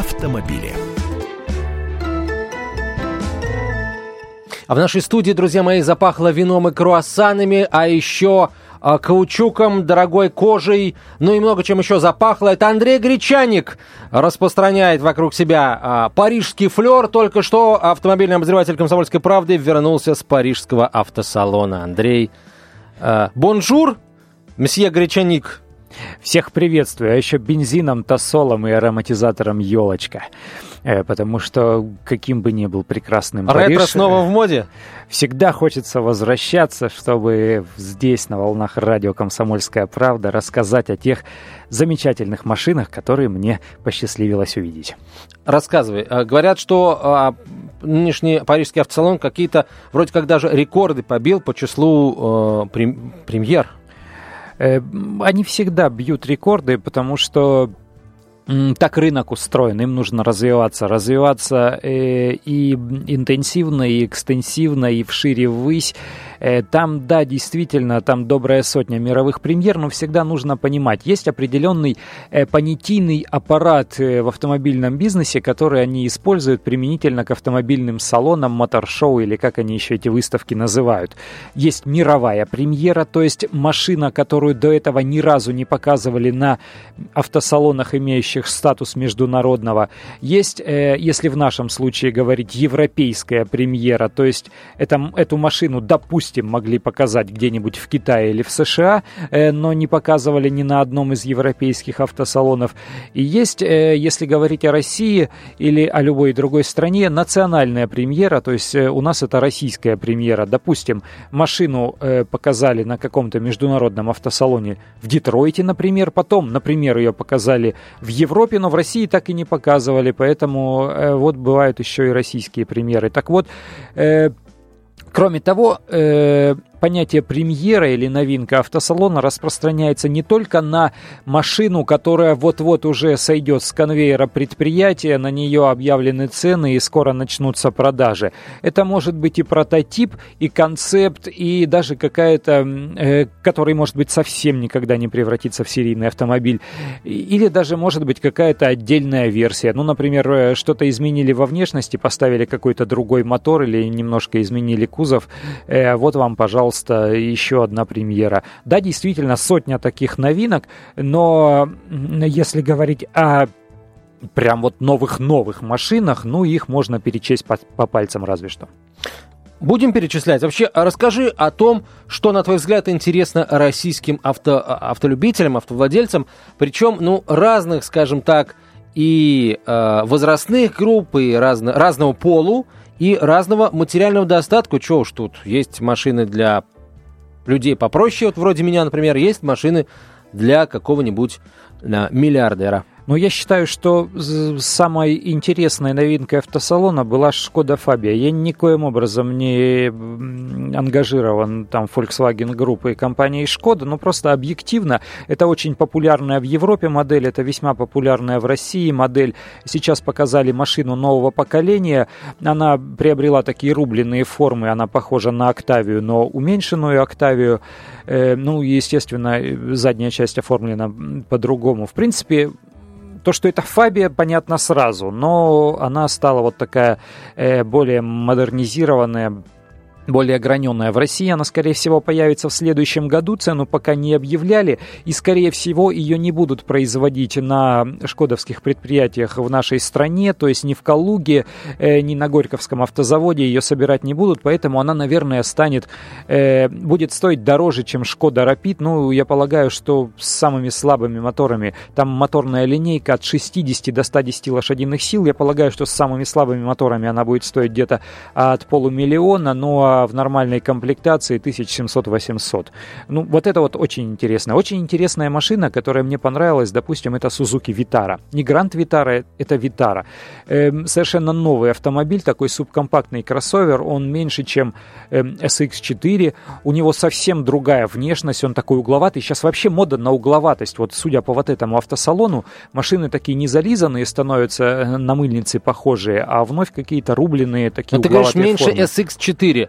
автомобиле. А в нашей студии, друзья мои, запахло вином и круассанами, а еще а, каучуком, дорогой кожей, ну и много чем еще запахло. Это Андрей Гречаник распространяет вокруг себя а, парижский флер. Только что автомобильный обозреватель «Комсомольской правды» вернулся с парижского автосалона. Андрей, а, bonjour, месье Гречаник. Всех приветствую, а еще бензином, тосолом и ароматизатором елочка. Э, потому что каким бы ни был прекрасным Ретро Париж, снова в моде? Всегда хочется возвращаться, чтобы здесь, на волнах радио «Комсомольская правда», рассказать о тех замечательных машинах, которые мне посчастливилось увидеть. Рассказывай. Э, говорят, что а, нынешний парижский автосалон какие-то вроде как даже рекорды побил по числу э, премьер. Они всегда бьют рекорды, потому что так рынок устроен, им нужно развиваться. Развиваться э, и интенсивно, и экстенсивно, и вшире ввысь. Э, там, да, действительно, там добрая сотня мировых премьер, но всегда нужно понимать, есть определенный э, понятийный аппарат э, в автомобильном бизнесе, который они используют применительно к автомобильным салонам, мотор-шоу или как они еще эти выставки называют. Есть мировая премьера, то есть машина, которую до этого ни разу не показывали на автосалонах, имеющих статус международного. Есть, если в нашем случае говорить, европейская премьера, то есть это, эту машину, допустим, допустим, могли показать где-нибудь в Китае или в США, э, но не показывали ни на одном из европейских автосалонов. И есть, э, если говорить о России или о любой другой стране, национальная премьера, то есть э, у нас это российская премьера. Допустим, машину показали на каком-то международном автосалоне в Детройте, например, потом, например, ее показали в Европе, но в России так и не показывали, поэтому вот бывают еще и российские премьеры. Так вот, Кроме того, э, понятие премьера или новинка автосалона распространяется не только на машину, которая вот-вот уже сойдет с конвейера предприятия, на нее объявлены цены и скоро начнутся продажи. Это может быть и прототип, и концепт, и даже какая-то, э, который может быть совсем никогда не превратится в серийный автомобиль. Или даже может быть какая-то отдельная версия. Ну, например, э, что-то изменили во внешности, поставили какой-то другой мотор или немножко изменили кузов. Э, вот вам, пожалуйста, пожалуйста, еще одна премьера. Да, действительно, сотня таких новинок, но если говорить о прям вот новых-новых машинах, ну, их можно перечесть по, по пальцам разве что. Будем перечислять. Вообще, а расскажи о том, что, на твой взгляд, интересно российским авто, а, автолюбителям, автовладельцам, причем, ну, разных, скажем так, и э, возрастных групп, и разно, разного полу, и разного материального достатка. Чего уж тут, есть машины для людей попроще, вот вроде меня, например, есть машины для какого-нибудь миллиардера. Но я считаю, что самой интересной новинкой автосалона была Шкода Фабия. Я никоим образом не ангажирован там Volkswagen группой компании Шкода, но просто объективно это очень популярная в Европе модель, это весьма популярная в России модель. Сейчас показали машину нового поколения, она приобрела такие рубленые формы, она похожа на Октавию, но уменьшенную Октавию. Э, ну, естественно, задняя часть оформлена по-другому. В принципе, то, что это Фабия, понятно сразу, но она стала вот такая э, более модернизированная, более ограненная. В России она, скорее всего, появится в следующем году. Цену пока не объявляли. И, скорее всего, ее не будут производить на шкодовских предприятиях в нашей стране. То есть ни в Калуге, э, ни на Горьковском автозаводе ее собирать не будут. Поэтому она, наверное, станет, э, будет стоить дороже, чем Шкода Rapid. Ну, я полагаю, что с самыми слабыми моторами. Там моторная линейка от 60 до 110 лошадиных сил. Я полагаю, что с самыми слабыми моторами она будет стоить где-то от полумиллиона. Ну, а в нормальной комплектации 1700-800. Ну, вот это вот очень интересно. Очень интересная машина, которая мне понравилась, допустим, это Suzuki Vitara. Не Grand Vitara, это Vitara. Эм, совершенно новый автомобиль, такой субкомпактный кроссовер, он меньше, чем эм, SX4, у него совсем другая внешность, он такой угловатый. Сейчас вообще мода на угловатость. Вот судя по вот этому автосалону, машины такие не зализанные становятся, э, на мыльницы похожие, а вновь какие-то рубленые такие Но ты говоришь, меньше формы. SX4.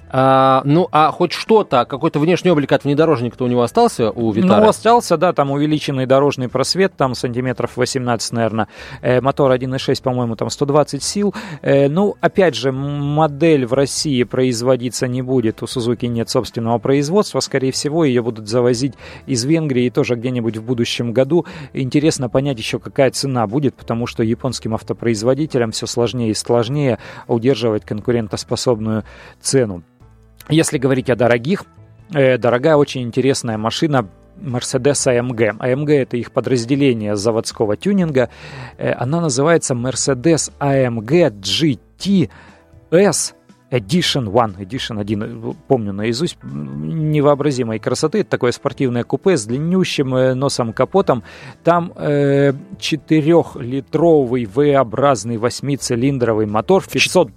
А, ну, а хоть что-то, какой-то внешний облик от внедорожника-то у него остался у Витара? Ну, остался, да, там увеличенный дорожный просвет, там сантиметров 18, наверное. Э, мотор 1.6, по-моему, там 120 сил. Э, ну, опять же, модель в России производиться не будет. У Сузуки нет собственного производства. Скорее всего, ее будут завозить из Венгрии тоже где-нибудь в будущем году. Интересно понять еще, какая цена будет, потому что японским автопроизводителям все сложнее и сложнее удерживать конкурентоспособную цену. Если говорить о дорогих, э, дорогая очень интересная машина Mercedes AMG. AMG это их подразделение заводского тюнинга. Э, она называется Mercedes AMG GT S Edition One, Edition 1, э, помню наизусть, невообразимой красоты. Это такое спортивное купе с длиннющим носом-капотом. Там э, 4-литровый V-образный восьмицилиндровый мотор в 500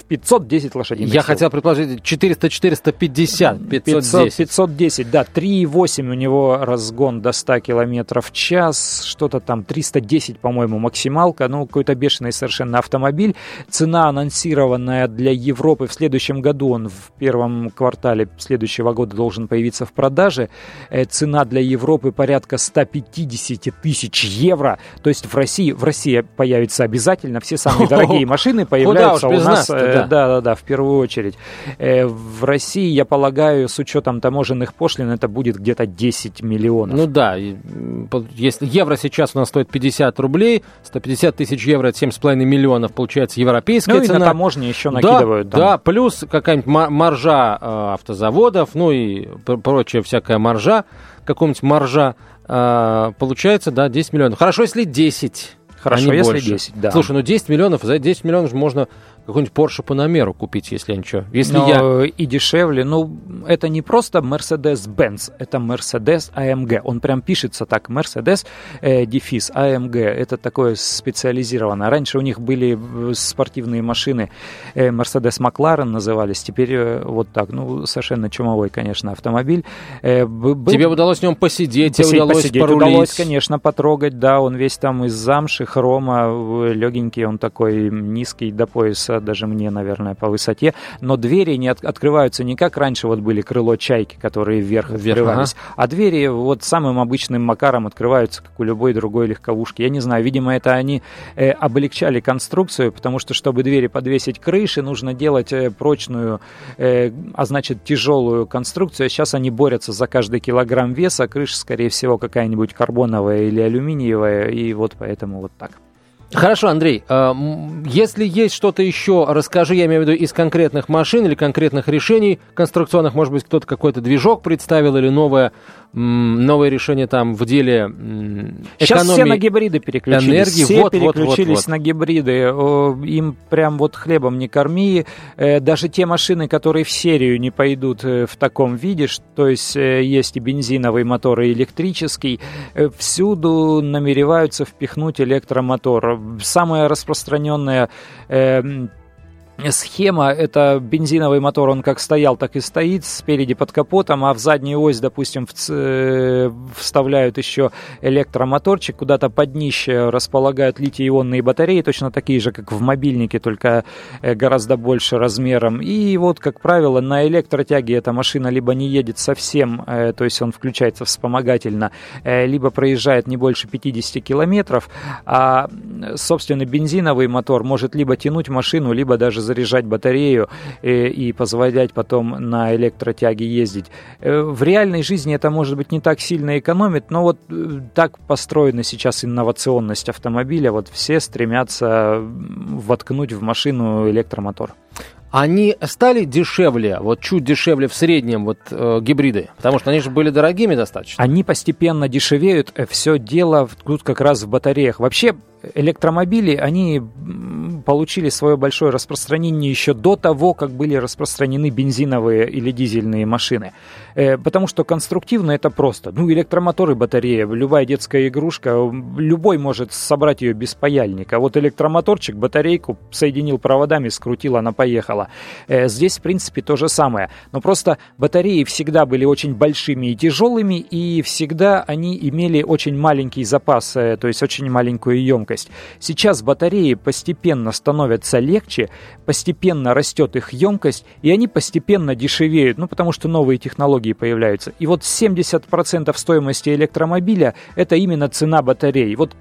в 510 лошадиных Я сил. хотел предположить 400-450, 510. 510, да, 3,8 у него разгон до 100 км в час, что-то там 310, по-моему, максималка, ну, какой-то бешеный совершенно автомобиль. Цена анонсированная для Европы в следующем году, он в первом квартале следующего года должен появиться в продаже. Э, цена для Европы порядка 150 тысяч евро, то есть в России, в России появится обязательно, все самые дорогие машины появляются у нас да. да, да, да, в первую очередь. Э, в России, я полагаю, с учетом таможенных пошлин, это будет где-то 10 миллионов. Ну да, если евро сейчас у нас стоит 50 рублей, 150 тысяч евро это 7,5 миллионов, получается, европейская ну, цена. Ну и на таможне еще накидывают. Да, да плюс какая-нибудь маржа э, автозаводов, ну и прочая всякая маржа, какого-нибудь маржа, э, получается, да, 10 миллионов. Хорошо, если 10. Хорошо, а если больше. 10, да. Слушай, ну 10 миллионов, за 10 миллионов можно какой-нибудь Porsche Panamera купить, если ничего. Если Но я... и дешевле. Ну, это не просто Mercedes-Benz, это Mercedes AMG. Он прям пишется так, Mercedes э, дефис AMG. Это такое специализированное. Раньше у них были э, спортивные машины э, Mercedes McLaren назывались. Теперь э, вот так. Ну, совершенно чумовой, конечно, автомобиль. Э, был... Тебе удалось в нем посидеть, посидеть тебе удалось посидеть, порулить. Удалось, конечно, потрогать. Да, он весь там из замши, хрома, легенький, он такой низкий до пояса даже мне, наверное, по высоте, но двери не от, открываются не как раньше вот были крыло чайки, которые вверх, вверх открывались, ага. а двери вот самым обычным макаром открываются, как у любой другой легковушки. Я не знаю, видимо, это они э, облегчали конструкцию, потому что, чтобы двери подвесить крыши, нужно делать э, прочную, э, а значит, тяжелую конструкцию. Сейчас они борются за каждый килограмм веса, крыша, скорее всего, какая-нибудь карбоновая или алюминиевая, и вот поэтому вот так. Хорошо, Андрей, э, если есть что-то еще, расскажи, я имею в виду, из конкретных машин или конкретных решений конструкционных, может быть, кто-то какой-то движок представил или новое новое решение там в деле экономии Сейчас все на гибриды переключились. Энергии. Все вот, переключились вот, вот, вот. на гибриды. Им прям вот хлебом не корми. Э, даже те машины, которые в серию не пойдут э, в таком виде, то есть э, есть и бензиновый мотор, и электрический, всюду намереваются впихнуть электромотор. Самая распространенная схема, это бензиновый мотор, он как стоял, так и стоит, спереди под капотом, а в заднюю ось, допустим, в, э, вставляют еще электромоторчик, куда-то под днище располагают литий-ионные батареи, точно такие же, как в мобильнике, только э, гораздо больше размером. И вот, как правило, на электротяге эта машина либо не едет совсем, э, то есть он включается вспомогательно, либо проезжает не больше 50 километров, а, собственно, бензиновый мотор может либо тянуть машину, либо даже заряжать батарею и, э, и позволять потом на электротяге ездить. Э, в реальной жизни это, может быть, не так сильно экономит, но вот э, так построена сейчас инновационность автомобиля. Вот все стремятся воткнуть в машину электромотор они стали дешевле, вот чуть дешевле в среднем вот э, гибриды, потому что они же были дорогими достаточно. Они постепенно дешевеют, все дело тут как раз в батареях. Вообще электромобили, они получили свое большое распространение еще до того, как были распространены бензиновые или дизельные машины. Э, потому что конструктивно это просто. Ну, электромотор и батарея, любая детская игрушка, любой может собрать ее без паяльника. Вот электромоторчик, батарейку соединил проводами, скрутил, она поехала. Э, здесь, в принципе, то же самое. Но просто батареи всегда были очень большими и тяжелыми, и всегда они имели очень маленький запас, э, то есть очень маленькую емкость. Сейчас батареи постепенно становятся легче, постепенно растет их емкость, и они постепенно дешевеют, ну потому что новые технологии появляются. И вот 70% стоимости электромобиля это именно цена батарей. Вот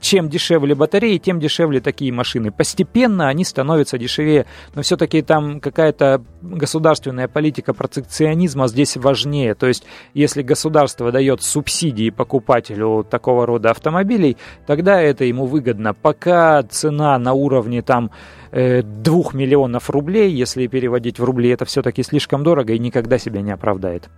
чем дешевле батареи, тем дешевле такие машины. Постепенно они становятся дешевее, но все-таки там какая-то государственная политика протекционизма здесь важнее. То есть, если государство дает субсидии покупателю такого рода автомобилей, тогда это ему выгодно. Пока цена на уровне там 2 э, миллионов рублей, если переводить в рубли, это все-таки слишком дорого и никогда себя не оправдает.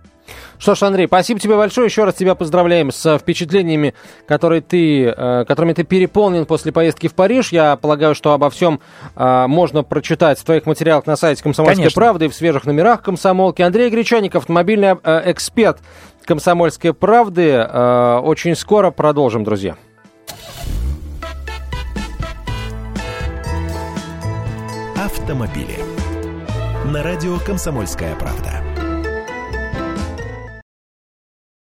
Что ж, Андрей, спасибо тебе большое. Еще раз тебя поздравляем с впечатлениями, которые ты, э, которыми ты переполнен после поездки в Париж. Я полагаю, что обо всем э, можно прочитать в твоих материалах на сайте «Комсомольской Конечно. правды» и в свежих номерах «Комсомолки». Андрей Гречаник, автомобильный эксперт «Комсомольской правды». Очень скоро продолжим, друзья. автомобили. На радио «Комсомольская правда».